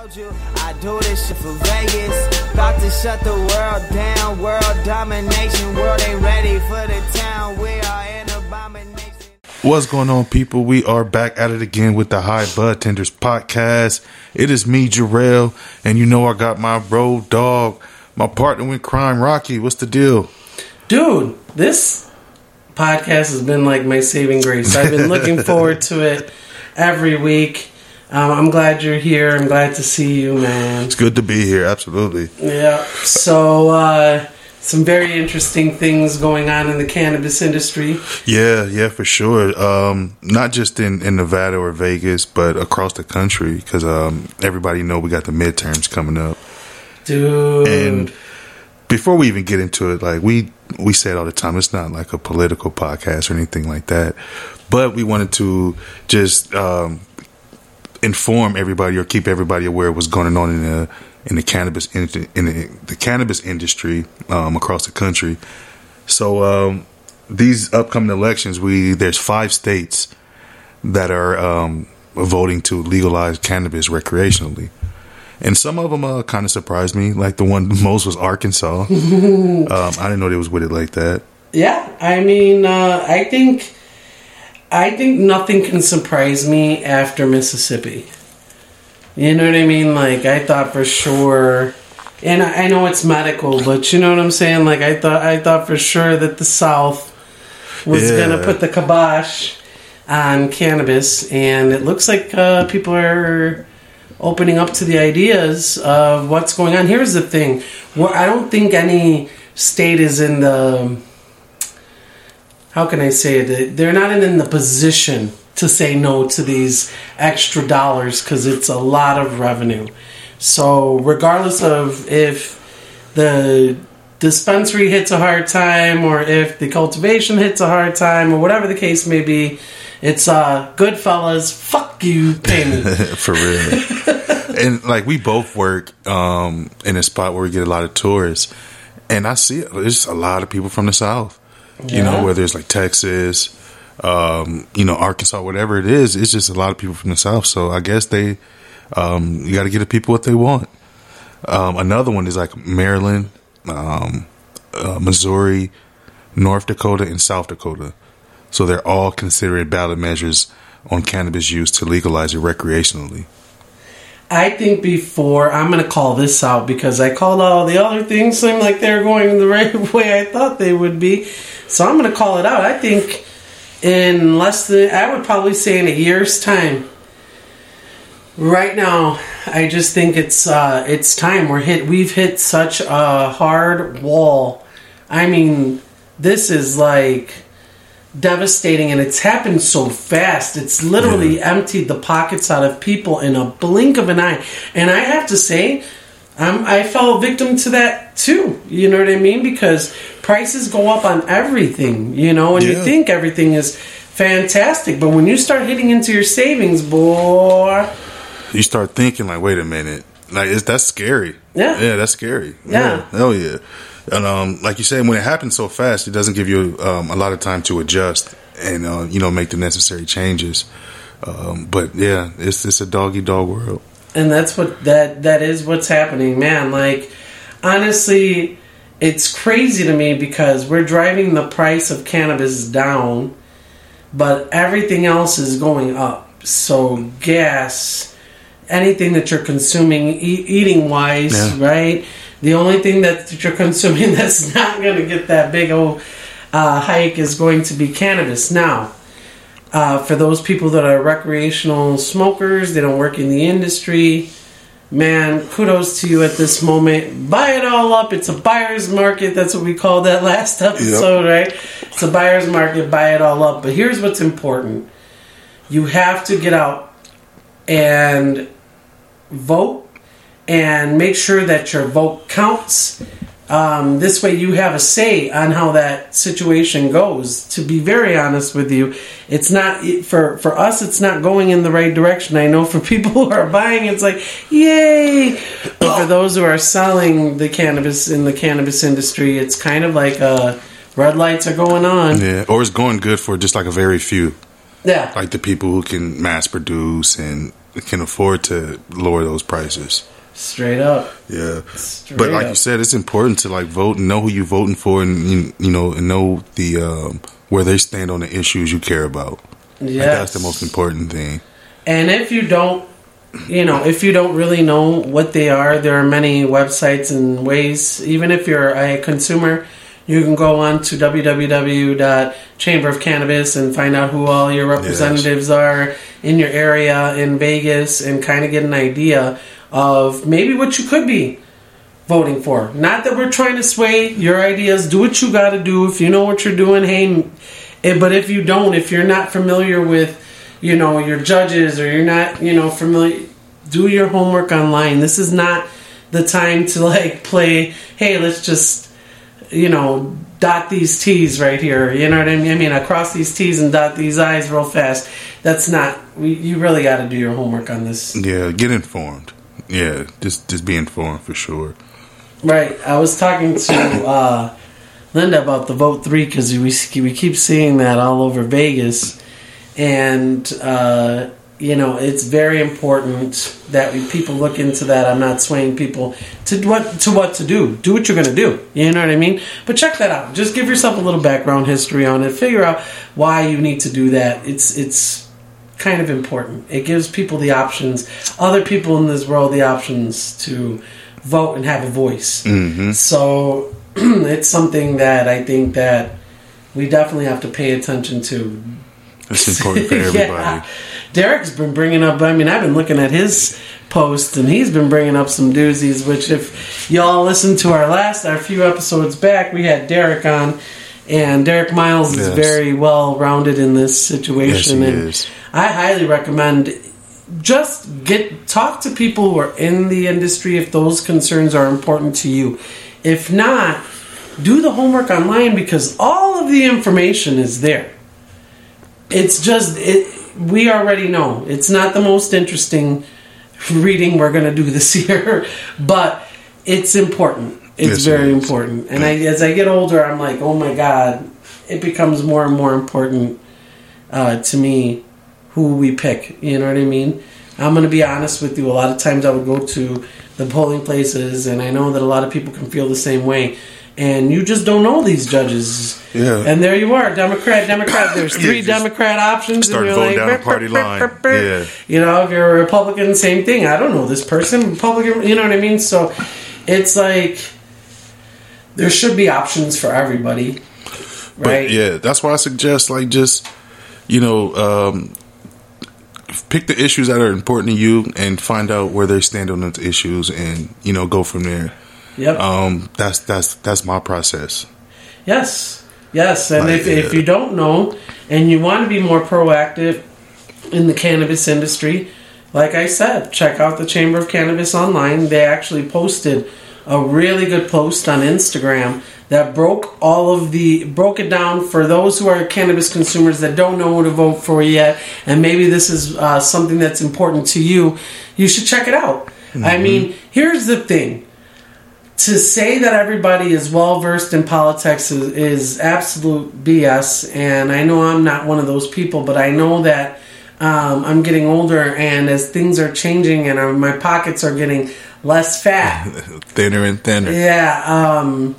told you I do this shit for Vegas. About to shut the world down. World domination. World ain't ready for the town. We are an abomination. What's going on, people? We are back at it again with the High Bud Tenders podcast. It is me, Jarrell, and you know I got my road dog, my partner in crime, Rocky. What's the deal? Dude, this podcast has been like my saving grace. I've been looking forward to it every week. Um, I'm glad you're here. I'm glad to see you, man. It's good to be here. Absolutely. Yeah. So, uh, some very interesting things going on in the cannabis industry. Yeah, yeah, for sure. Um, not just in, in Nevada or Vegas, but across the country because um, everybody know we got the midterms coming up. Dude. And before we even get into it, like we we say it all the time, it's not like a political podcast or anything like that. But we wanted to just um, inform everybody or keep everybody aware of what's going on in the in the cannabis in, in the, the cannabis industry um, across the country. So um, these upcoming elections, we there's five states that are um, voting to legalize cannabis recreationally. And some of them uh, kind of surprised me. Like the one most was Arkansas. um, I didn't know they was with it like that. Yeah, I mean, uh, I think, I think nothing can surprise me after Mississippi. You know what I mean? Like I thought for sure, and I, I know it's medical, but you know what I'm saying. Like I thought, I thought for sure that the South was Yeah. gonna put the kibosh on cannabis, and it looks like uh, people are opening up to the ideas of what's going on. Here's the thing: where I don't think any state is in the how can I say it? They're not in the position to say no to these extra dollars because it's a lot of revenue. So, regardless of if the dispensary hits a hard time or if the cultivation hits a hard time or whatever the case may be, it's uh, good fellas, fuck you, pay me. for real. and like we both work um, in a spot where we get a lot of tourists, and I see it. There's a lot of people from the south. You Yeah. know, whether it's like Texas, um, you know, Arkansas, whatever it is, it's just a lot of people from the south. So I guess they, um, you got to get the people what they want. Um, another one is like Maryland, um, uh, Missouri, North Dakota, and South Dakota. So they're all considering ballot measures on cannabis use to legalize it recreationally. I think before I'm gonna call this out because I called all the other things seem like they're going the right way I thought they would be. So I'm gonna call it out. I think in less than I would probably say in a year's time. Right now, I just think it's uh, it's time. We're hit. We've hit such a hard wall. I mean, this is like devastating and it's happened so fast. It's literally emptied the pockets out of people in a blink of an eye. And I have to say, um, I fell victim to that too. You know what I mean? Because prices go up on everything, you know, and you think everything is fantastic. But when you start hitting into your savings, boy, You start thinking like, wait a minute, like it's, that's scary. Yeah. yeah, that's scary. Yeah. hell yeah. And um, like you said, when it happens so fast, it doesn't give you um, a lot of time to adjust and uh, you know make the necessary changes. Um, but yeah, it's it's a doggy dog world. And that's what that that is what's happening man. Like honestly it's crazy to me because we're driving the price of cannabis down but everything else is going up. So gas anything that you're consuming e- eating wise Yeah. right? The only thing that you're consuming that's not going to get that big old uh, hike is going to be cannabis. Now uh, for those people that are recreational smokers, they don't work in the industry. Man, kudos to you at this moment. Buy it all up. It's a buyer's market. That's what we called that last episode, right? It's a buyer's market. Buy it all up. But here's what's important you have to get out and vote and make sure that your vote counts. Um, this way, you have a say on how that situation goes. To be very honest with you, it's not for for us. It's not going in the right direction. I know for people who are buying, it's like yay, but for those who are selling the cannabis in the cannabis industry, it's kind of like uh, red lights are going on. Yeah, or it's going good for just like a very few, Yeah, like the people who can mass produce and can afford to lower those prices. Straight up. Yeah, Straight but like up. you said, it's important to like vote and know who you're voting for, and you, know, and know the um, where they stand on the issues you care about. Like, that's the most important thing. And if you don't, you know, if you don't really know what they are, there are many websites and ways. Even if you're a consumer, you can go on to www.chamber of cannabis and find out who all your representatives are in your area in Vegas and kind of get an idea of maybe what you could be voting for. Not that we're trying to sway your ideas. Do what you got to do. If you know what you're doing, hey. eh, But if you don't, if you're not familiar with, you know, your judges or you're not, you know, familiar, do your homework online. This is not the time to like play. Hey, let's just, you know, dot these T's right here. You know what I mean? I mean, I cross these T's and dot these I's real fast. That's not. You really got to do your homework on this. Yeah, get informed. Yeah, just just be informed for sure. Right. I was talking to uh, Linda about the vote three because we we keep seeing that all over Vegas, and uh, you know it's very important that people look into that. I'm not swaying people to what to what to do. Do what you're going to do. You know what I mean? But check that out. Just give yourself a little background history on it. Figure out why you need to do that. It's it's kind of important. It gives people the options, other people in this world, the options to vote and have a voice. Mm-hmm. So it's something that I think that we definitely have to pay attention to. It's important for everybody. Yeah. Derek's been bringing up. I mean, I've been looking at his post, and he's been bringing up some doozies. Which, if y'all listened to our last, our few episodes back, we had Derek on, and Derek Miles is Yes. very well rounded in this situation. Yes, and is. I highly recommend just get talk to people who are in the industry if those concerns are important to you. If not, do the homework online because all of the information is there. It's just it we already know. It's not the most interesting reading we're going to do this year, but it's important. It's Yes, very is. important. And I, as I get older, I'm like, oh my god, it becomes more and more important uh, to me who we pick. You know what I mean? I'm going to be honest with you. A lot of times I would go to the polling places, and I know that a lot of people can feel the same way. And you just don't know these judges. Yeah. And there you are, Democrat, Democrat. There's three just Democrat options. start and you're voting like, down the party "Burp, burp, line." burp, burp." Yeah. You know, if you're a Republican, same thing. I don't know this person. Republican, you know what I mean? So it's like there should be options for everybody. But Right? yeah, that's why I suggest like just you know um, pick the issues that are important to you and find out where they stand on those issues and you know go from there. Yep. Um, that's that's that's my process. Yes, yes, and Like, if, if uh, you don't know and you want to be more proactive in the cannabis industry, like I said, check out the Chamber of Cannabis online. They actually posted a really good post on Instagram that broke all of the broke it down for those who are cannabis consumers that don't know who to vote for yet, and maybe this is uh, something that's important to you. You should check it out. I mean, here's the thing to say that everybody is well versed in politics is, is absolute BS. And I know I'm not one of those people, but I know that um, I'm getting older, and as things are changing and uh, my pockets are getting less fat, thinner and thinner. yeah, um,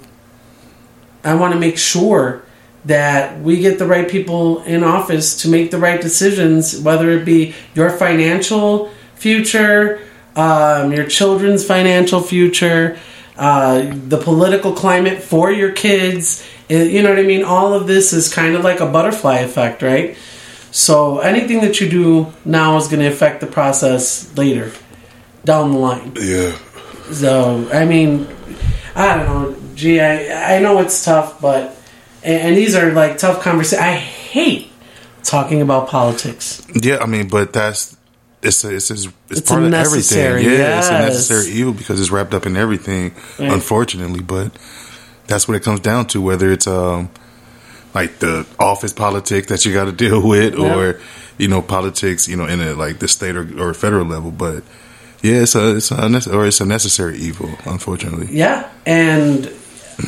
I want to make sure that we get the right people in office to make the right decisions, whether it be your financial future, um, your children's financial future, uh, the political climate for your kids. Uh, You know what I mean? All of this is kind of like a butterfly effect, right? So anything that you do now is going to affect the process later, down the line. Yeah. So I mean, I don't know. Gee, I I know it's tough, but and, and these are like tough conversations. I hate talking about politics. Yeah, I mean, but that's it's a, it's it's, it's, It's part a of everything. Yeah, it's a necessary evil because it's wrapped up in everything. Right. Unfortunately, but that's what it comes down to. Whether it's um like the office politics that you got to deal with, Yeah. or you know politics, you know, in a like the state or, or federal level, but. Yeah, it's a it's a or it's a necessary evil, unfortunately. Yeah, and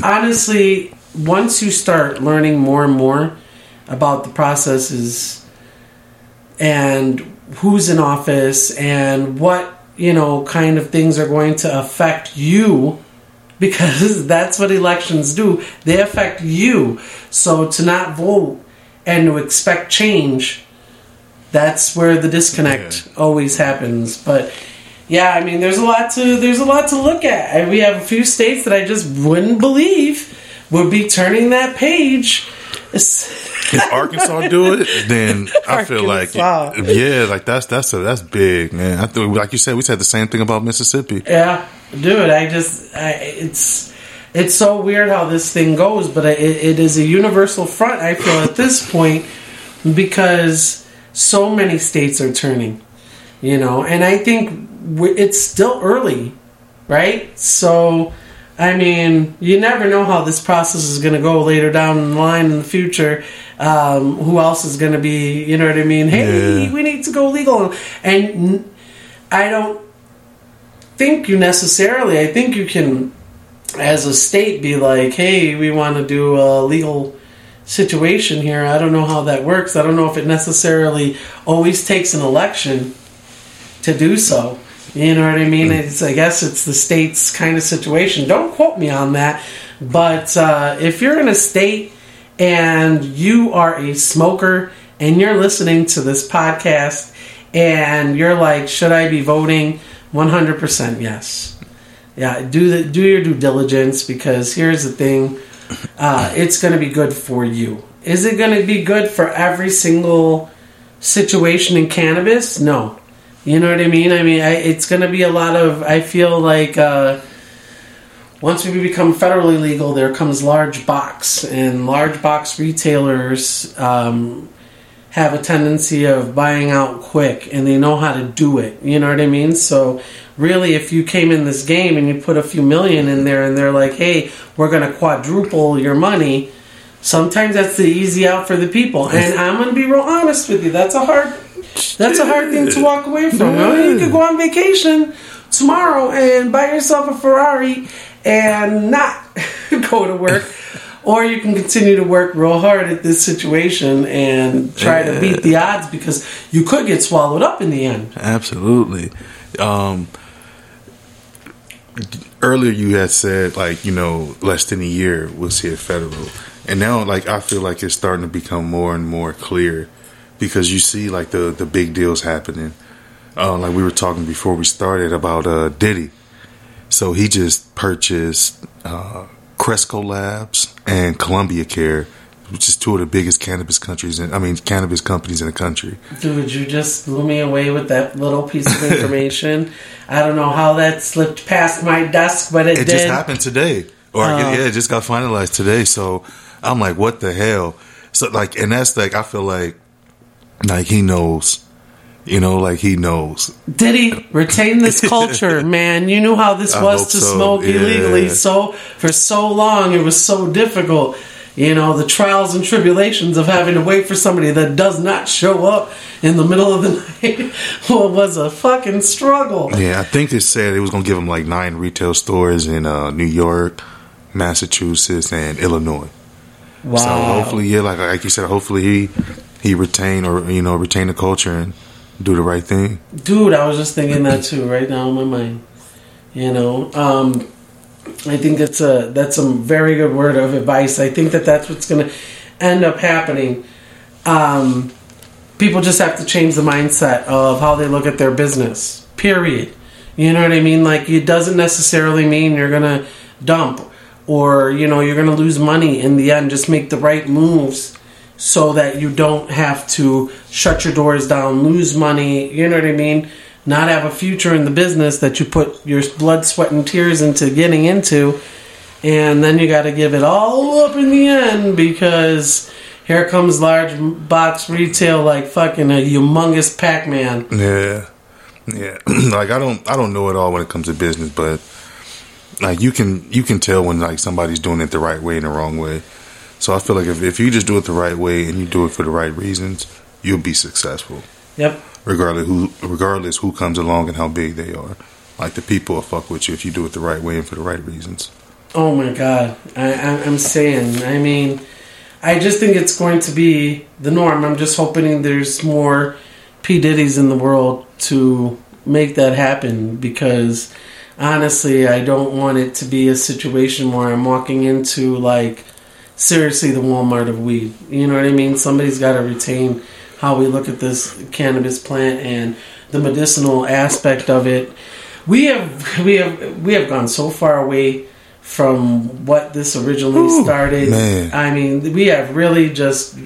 honestly, once you start learning more and more about the processes and who's in office and what you know kind of things are going to affect you because that's what elections do they affect you so to not vote and to expect change that's where the disconnect Yeah. always happens but yeah i mean there's a lot to there's a lot to look at and we have a few states that i just wouldn't believe would be turning that page If Arkansas do it, then I feel like yeah, like that's that's a, that's big, man. I thought, like you said, we said the same thing about Mississippi. Yeah, dude. I just, I, it's, it's so weird how this thing goes, but it, it is a universal front. I feel at this point because so many states are turning, you know, and I think it's still early, right? So. I mean, you never know how this process is going to go later down the line in the future. Um, who else is going to be, you know what I mean? Hey, Yeah. we need to go legal. And I don't think you necessarily. I think you can, as a state, be like, "Hey, we want to do a legal situation here." I don't know how that works. I don't know if it necessarily always takes an election to do so. You know what I mean? It's I guess it's the state's kind of situation. Don't quote me on that, but uh, if you're in a state and you are a smoker and you're listening to this podcast and you're like, should I be voting? 100% yes. Yeah, do the do your due diligence because here's the thing, uh, it's going to be good for you. Is it going to be good for every single situation in cannabis? No. You know what I mean? I mean, I, it's going to be a lot of. I feel like uh, once we become federally legal, there comes large box, and large box retailers um, have a tendency of buying out quick, and they know how to do it. You know what I mean? So, really, if you came in this game and you put a few million in there, and they're like, "Hey, we're going to quadruple your money," sometimes that's the easy out for the people. And I'm going to be real honest with you. That's a hard. That's a hard thing to walk away from. Mean, you could go on vacation tomorrow and buy yourself a Ferrari and not go to work. Or you can continue to work real hard at this situation and try to beat the odds because you could get swallowed up in the end. Absolutely. Um, earlier, you had said like you know less than a year we'll see it federal, and now like I feel like it's starting to become more and more clear because you see like the the big deals happening. Uh, like we were talking before we started about uh, Diddy. So he just purchased uh, Cresco Labs and Columbia Care, which is two of the biggest cannabis countries. In, I mean, cannabis companies in the country. Dude, you just blew me away with that little piece of information. I don't know how that slipped past my desk, but it, It did. just happened today, or Oh. yeah, it just got finalized today. So I'm like, what the hell? So like, and that's like, I feel like, like he knows, you know, like he knows. Did he retain this culture, man? You knew how this I was to so, smoke yeah. illegally. So for so long, it was so difficult. You know the trials and tribulations of having to wait for somebody that does not show up in the middle of the night well, was a fucking struggle. Yeah, I think they said it was gonna give him like nine retail stores in uh, New York, Massachusetts, and Illinois. Wow. So hopefully, yeah, like like you said, hopefully he he retain or you know retain the culture and do the right thing. Dude, I was just thinking that too right now in my mind. You know, um, I think that's a that's a very good word of advice. I think that that's what's going to end up happening. Um, people just have to change the mindset of how they look at their business. Period. You know what I mean? Like it doesn't necessarily mean you're going to dump or you know you're going to lose money in the end. Just make the right moves so that you don't have to shut your doors down, lose money, you know what I mean? Not have a future in the business that you put your blood, sweat, and tears into getting into, and then you got to give it all up in the end because here comes large box retail like fucking a humongous Pac Man. Yeah, yeah. like I don't I don't know it all when it comes to business, but like you can you can tell when like somebody's doing it the right way and the wrong way. So I feel like if, if you just do it the right way and you do it for the right reasons, you'll be successful. Yep. Regardless who regardless who comes along and how big they are. Like the people will fuck with you if you do it the right way and for the right reasons. Oh my god, I, I, I'm saying. I mean, I just think it's going to be the norm. I'm just hoping there's more P Diddy's in the world to make that happen because honestly, I don't want it to be a situation where I'm walking into like seriously the Walmart of weed. You know what I mean? Somebody's got to retain how we look at this cannabis plant and the medicinal aspect of it. We have we have we have gone so far away from what this originally Ooh, started. man. I mean, we have really just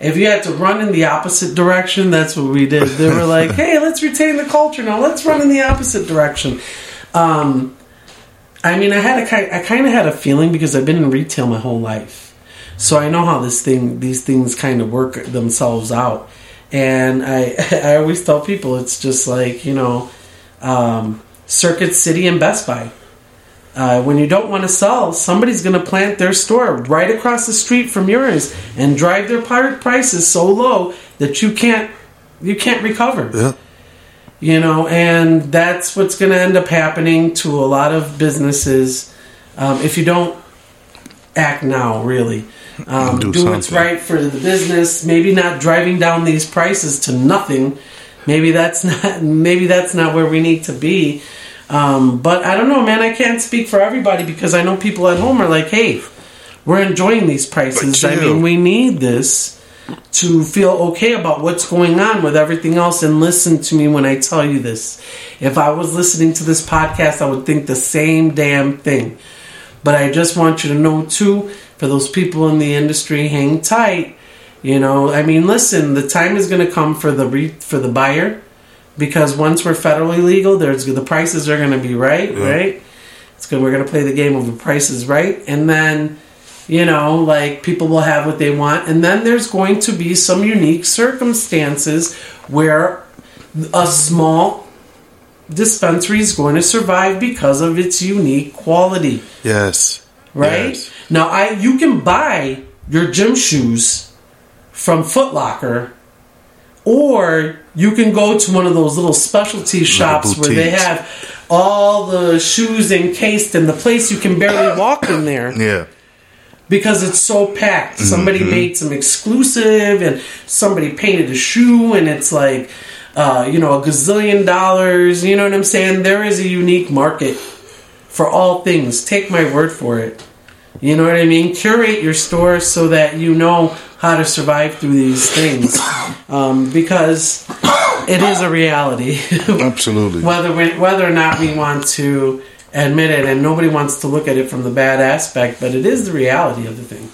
if you had to run in the opposite direction, that's what we did. They were like, "Hey, let's retain the culture now. Let's run in the opposite direction." Um, I mean, I had a kind of had a feeling because I've been in retail my whole life, so I know how this thing these things kind of work themselves out. And I I always tell people it's just like you know, um, Circuit City and Best Buy. Uh, when you don't want to sell, somebody's going to plant their store right across the street from yours and drive their pri- prices so low that you can't you can't recover Yeah. You know and that's what's going to end up happening to a lot of businesses um, if you don't act now really. Um, Do do, what's right for the business maybe not driving down these prices to nothing. Maybe that's not maybe that's not where we need to be. Um, but i don't know man i can't speak for everybody because i know people at home are like hey we're enjoying these prices. I mean we need this to feel okay about what's going on with everything else and listen to me when I tell you this. If I was listening to this podcast, I would think the same damn thing. But I just want you to know too, for those people in the industry, hang tight. You know, I mean, listen, the time is going to come for the re- for the buyer because once we're federally legal, there's the prices are going to be right, Yeah. right? It's good. We're going to play the game of the prices right, and then you know, like people will have what they want, and then there's going to be some unique circumstances where a small dispensary is going to survive because of its unique quality, Yes. right? Yes. Now, I you can buy your gym shoes from Foot Locker, or you can go to one of those little specialty shops where they have all the shoes encased in the place you can barely walk in there Yeah. Because it's so packed. Somebody made some exclusive, and somebody painted a shoe, and it's like, uh, you know, a gazillion dollars. You know what I'm saying? There is a unique market for all things. Take my word for it. You know what I mean? Curate your store so that you know how to survive through these things, um, because it is a reality. Absolutely. whether we, whether or not we want to admit it, and nobody wants to look at it from the bad aspect, but it is the reality of the thing.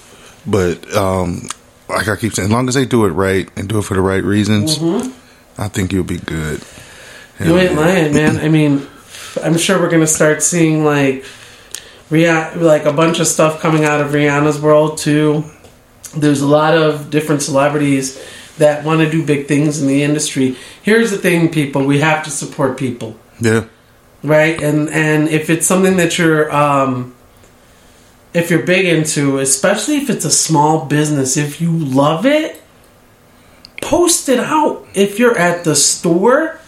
But um, like I keep saying, as long as they do it right and do it for the right reasons, I think you'll be good. Mm-hmm. You Hell ain't yeah. lying, man. I mean, I'm sure we're gonna start seeing like, Rih- like a bunch of stuff coming out of Rihanna's world too. There's a lot of different celebrities that want to do big things in the industry. Here's the thing, people: we have to support people. Yeah. Right? And and if it's something that you're um if you're big into especially if it's a small business if you love it post it out. If you're at the store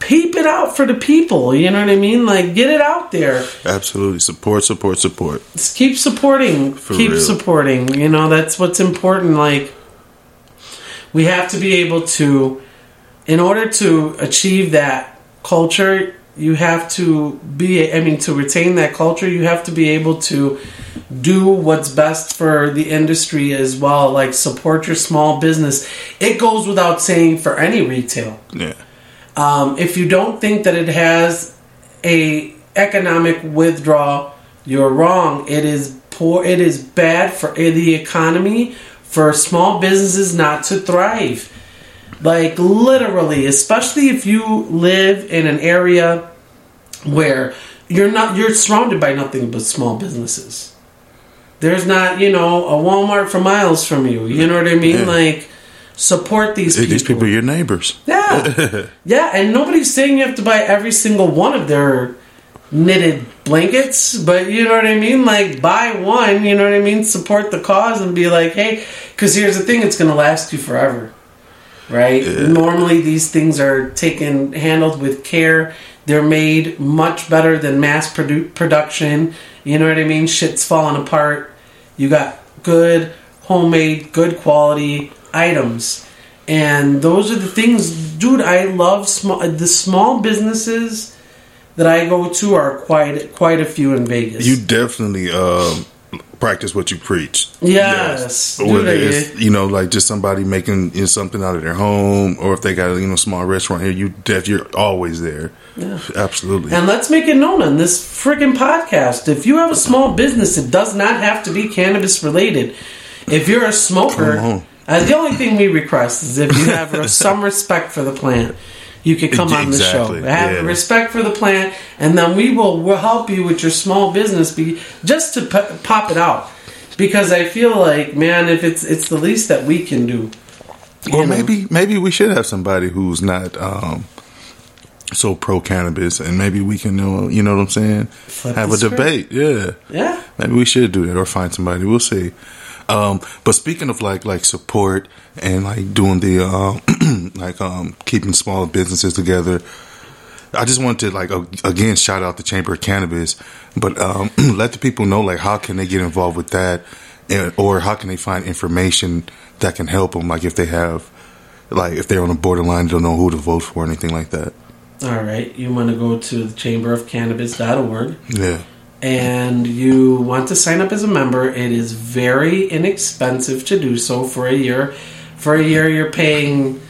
peep it out for the people. You know what i mean? Like get it out there. Absolutely. Support, support, support. just keep supporting. For keep real. supporting. You know that's what's important. Like we have to be able to in order to achieve that culture you have to be i mean to retain that culture you have to be able to do what's best for the industry as well like support your small business it goes without saying for any retail Yeah. um, if you don't think that it has a economic withdrawal, you're wrong. It is poor. It is bad for the economy for small businesses not to thrive. Like literally, especially if you live in an area where you're not you're surrounded by nothing but small businesses. There's not, you know, a Walmart for miles from you. You know what I mean? Yeah. Like support these people. These people are your neighbors. Yeah. yeah, and nobody's saying you have to buy every single one of their knitted blankets, but you know what I mean? Like, buy one, you know what I mean? Support the cause and be like, hey, because here's the thing, it's going to last you forever. Right? Normally, these things are taken, handled with care. They're made much better than mass produ- production. You know what I mean? Shit's falling apart. You got good, homemade, good quality items And those are the things, dude. I love small the small businesses that I go to are quite quite a few in Vegas. You definitely um, practice what you preach. Yes. Dude, Whether it's you know like just somebody making you know, something out of their home, or if they got a you know small restaurant here, you def you're always there. Yeah. Absolutely. And let's make it known on this freaking podcast. If you have a small business, it does not have to be cannabis related. If you're a smoker, uh, the only thing we request is if you have some respect for the plant, you could come on the show. Have yeah. respect for the plant, and then we will we'll help you with your small business, be just to p- pop it out. Because I feel like, man, if it's it's the least that we can do. Or you know? maybe maybe we should have somebody who's not um, so pro cannabis, and maybe we can know you know what I'm saying. Flip have a script. debate. Yeah. Yeah. Maybe we should do that or find somebody. We'll see. Um, but speaking of like like support and like doing the um, like um, keeping small businesses together, I just want to like uh, again shout out the Chamber of Cannabis, but um, let the people know like how can they get involved with that, and, or how can they find information that can help them, like if they have like if they're on the borderline, don't know who to vote for, or anything like that. All right. You want to go to the Chamber of chamberofcannabis.org. Yeah. And you want to sign up as a member, it is very inexpensive to do so for a year. For a year, you're paying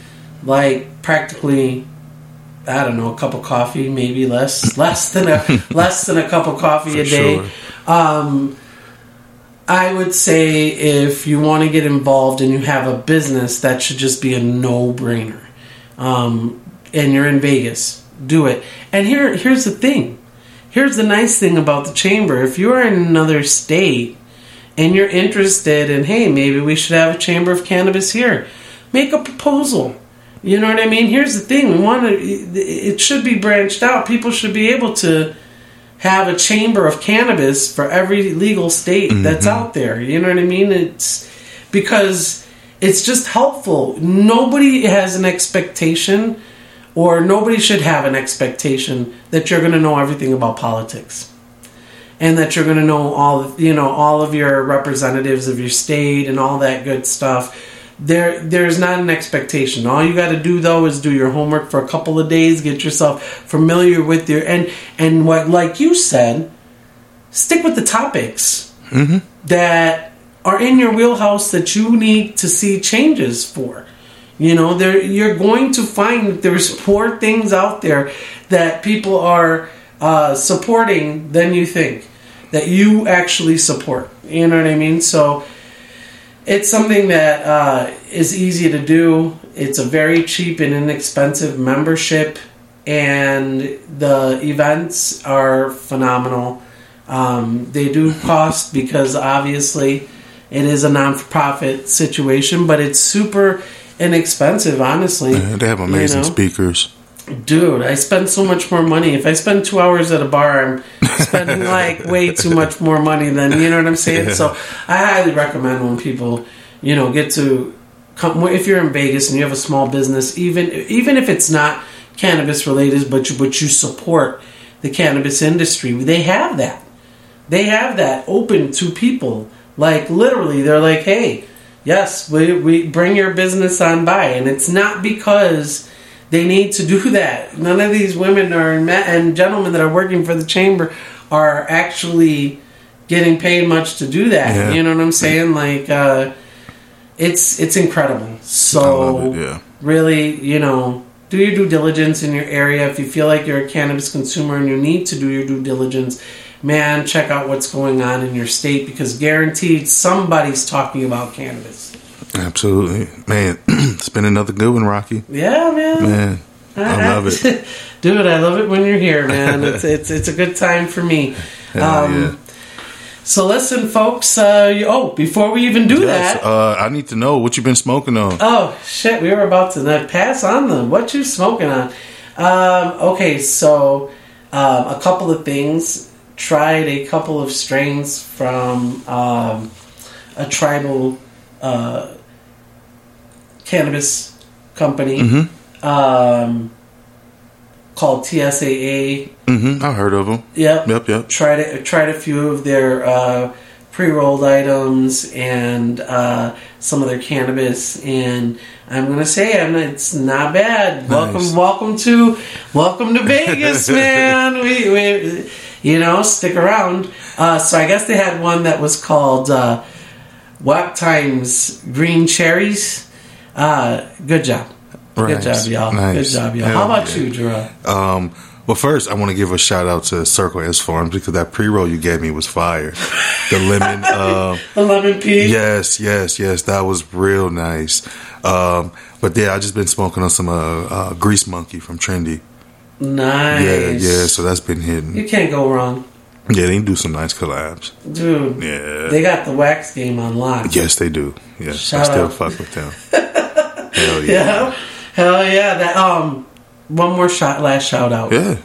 like practically, I don't know, a cup of coffee, maybe less, less than a less than a cup of coffee For a day. sure. Um, I would say if you want to get involved and you have a business, that should just be a no brainer. Um, and you're in Vegas, do it. And here, here's the thing. Here's the nice thing about the chamber. If you're in another state and you're interested in, hey, maybe we should have a chamber of cannabis here, make a proposal. You know what I mean? Here's the thing. We want to. It should be branched out. People should be able to have a chamber of cannabis for every legal state that's mm-hmm. out there. You know what I mean? It's because it's just helpful. Nobody has an expectation or nobody should have an expectation that you're going to know everything about politics. And that you're going to know all, you know, all of your representatives of your state and all that good stuff. There, there's not an expectation. All you got to do though is do your homework for a couple of days, get yourself familiar with your and and what, like you said, stick with the topics mm-hmm. that are in your wheelhouse that you need to see changes for. You know, there you're going to find there's more things out there that people are uh, supporting than you think that you actually support. You know what I mean? So it's something that uh, is easy to do. It's a very cheap and inexpensive membership, and the events are phenomenal. Um, they do cost because obviously it is a non-profit situation, but it's super inexpensive. Honestly, Yeah, they have amazing You know? speakers. Dude, I spend so much more money. If I spend two hours at a bar, I'm spending like way too much more money than you know what I'm saying. Yeah. So I highly recommend when people, you know, get to come. If you're in Vegas and you have a small business, even even if it's not cannabis related, but you, but you support the cannabis industry, they have that. They have that open to people. Like literally, they're like, "Hey, yes, we we bring your business on by," and it's not because they need to do that. None of these women or and gentlemen that are working for the chamber are actually getting paid much to do that. Yeah. You know what I'm saying? Like, uh, it's it's incredible. So it, yeah. really, you know, do your due diligence in your area. If you feel like you're a cannabis consumer and you need to do your due diligence, man, check out what's going on in your state because guaranteed somebody's talking about cannabis. Absolutely, man. it's been another good one, Rocky. Yeah, man. Man, I love it. dude. I love it when you're here, man. It's it's it's a good time for me. Hell Um, yeah. So listen, folks. Uh, oh, before we even do Yes, that, uh, I need to know what you've been smoking on. oh shit, we were about to pass on the what you smoking on. Um, okay, so um, a couple of things. Tried a couple of strains from um, a tribal uh, cannabis company Mm-hmm. um, called TSAA. hmm I heard of them. Yep. Yep, yep. Tried it. Tried a few of their uh, pre-rolled items and uh, some of their cannabis. And I'm gonna say, I'm it's not bad. Welcome, welcome to welcome to Vegas, man. We, we you know stick around. Uh, so I guess they had one that was called uh, Whack Times Green Cherries. Uh, good job. Good job, y'all. Nice. Good job, y'all. How about yeah. you, Gerard? Um, well, first I want to give a shout out to Circle S Farms because that pre roll you gave me was fire. The lemon. uh, The lemon pea. yes, yes, yes. That was real nice. Um, but yeah, I just been smoking on some uh, uh, Grease Monkey from Trendi. Nice. Yeah, yeah. So that's been hitting. You can't go wrong, Yeah, they do some nice collabs. dude. Yeah. They got the wax game on lock. Yes, they do. Yes, I still out. fuck with them. Hell yeah. Yeah. Hell yeah. That um one more shot last shout out. Yeah.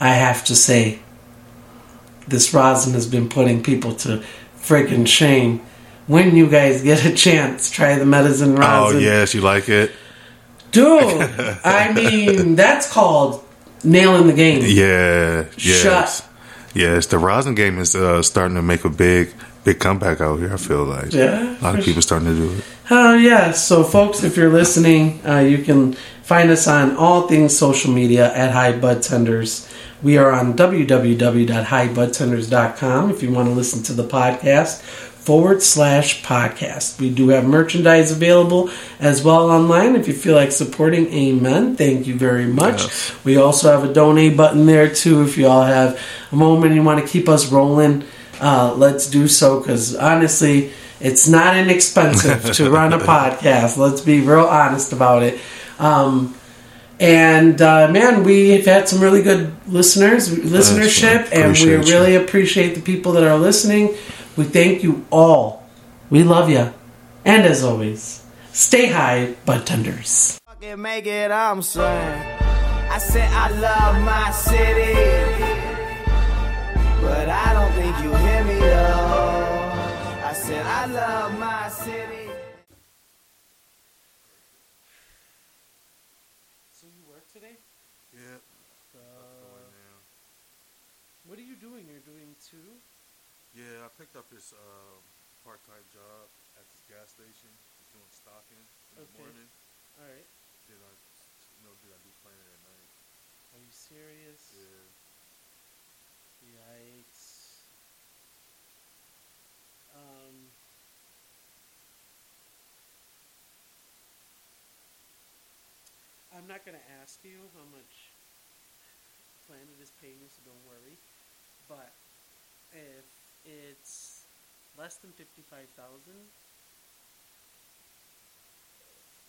I have to say this rosin has been putting people to friggin' shame. When you guys get a chance, try the medicine rosin. Oh yes, you like it? Dude, I mean, that's called nailing the game. Yeah. Yes. Shut. Yes, the rosin game is uh, starting to make a big, big comeback out here. I feel like Yeah, a lot of people starting to do it. Oh yeah. So, folks, if you're listening, uh, you can find us on all things social media at High Bud Tenders. We are on www.highbudtenders.com if you want to listen to the podcast forward slash podcast. We do have merchandise available as well online if you feel like supporting. Amen. Thank you very much. Yes. We also have a donate button there too if you all have a moment and you want to keep us rolling. Uh, let's do so because honestly, it's not inexpensive to run a podcast. Let's be real honest about it. Um, and uh, man, we've had some really good listeners, listenership, and we really appreciate the people that are listening. We thank you all. We love you, and as always, stay high, bud tenders. Make it, I'm saying. I said I love my city, but I don't think you hear me though. I said I love my city. So you work today? Yeah. What are you doing? You're doing two. Yeah, I picked up this um, part-time job at this gas station. doing stocking in the morning. All right. Then I, you know, then I do planning at night. Are you serious? Yeah. Yikes. Um. I'm not going to ask you how much Planet is paying you, so don't worry. But if it's less than fifty-five thousand,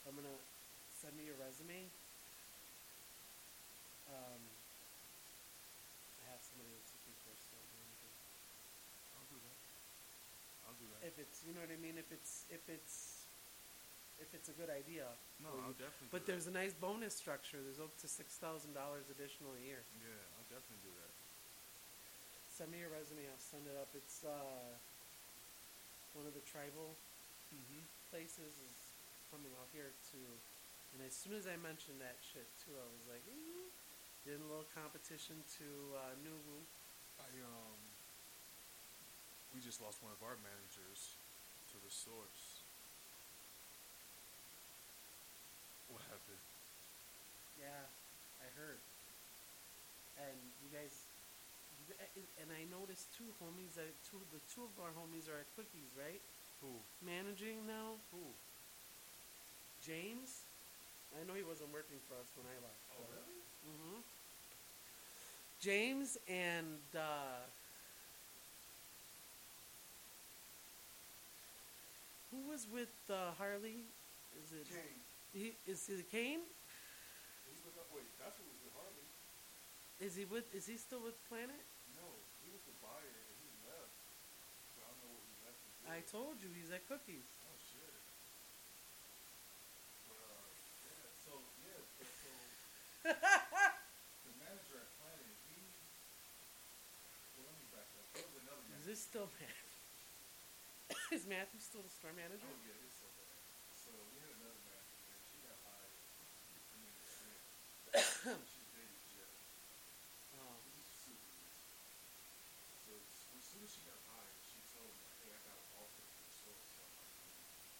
I'm gonna send me your resume. Um, I have somebody that's looking for. I'll do that. I'll do that. If it's, you know what I mean. If it's, if it's, if it's a good idea. no. I'll definitely. But there's a nice bonus structure. There's up to six thousand dollars additional a year. Yeah, I'll definitely do that. Send me your resume. I'll send it up. It's uh, one of the tribal Mm-hmm. places is coming out here too. And as soon as I mentioned that shit too, I was like, Ooh. did a little competition to uh, NuWu. I um, we just lost one of our managers to the source. What happened? Yeah, I heard. And you guys, and I noticed two homies. That two the two of our homies are at Cookies, right? Who? Managing now. Who? James. I know he wasn't working for us when I left. Oh, really? hmm James and uh, who was with uh, Harley? Is it Kane. He, is he Kane? He's with, wait, that's who was with Harley. Is he with? Is he still with Planet? He was the buyer and he left. So I don't know what he left to do. I told you he's at Cookies. Oh shit. But uh, yeah. So yeah, but so the manager at Planet, he. Well, let me back up. There was another Is this still Matthew? is Matthew still the store manager? Oh yeah, it's so bad. So we had another manager. She got hired. I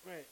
Right.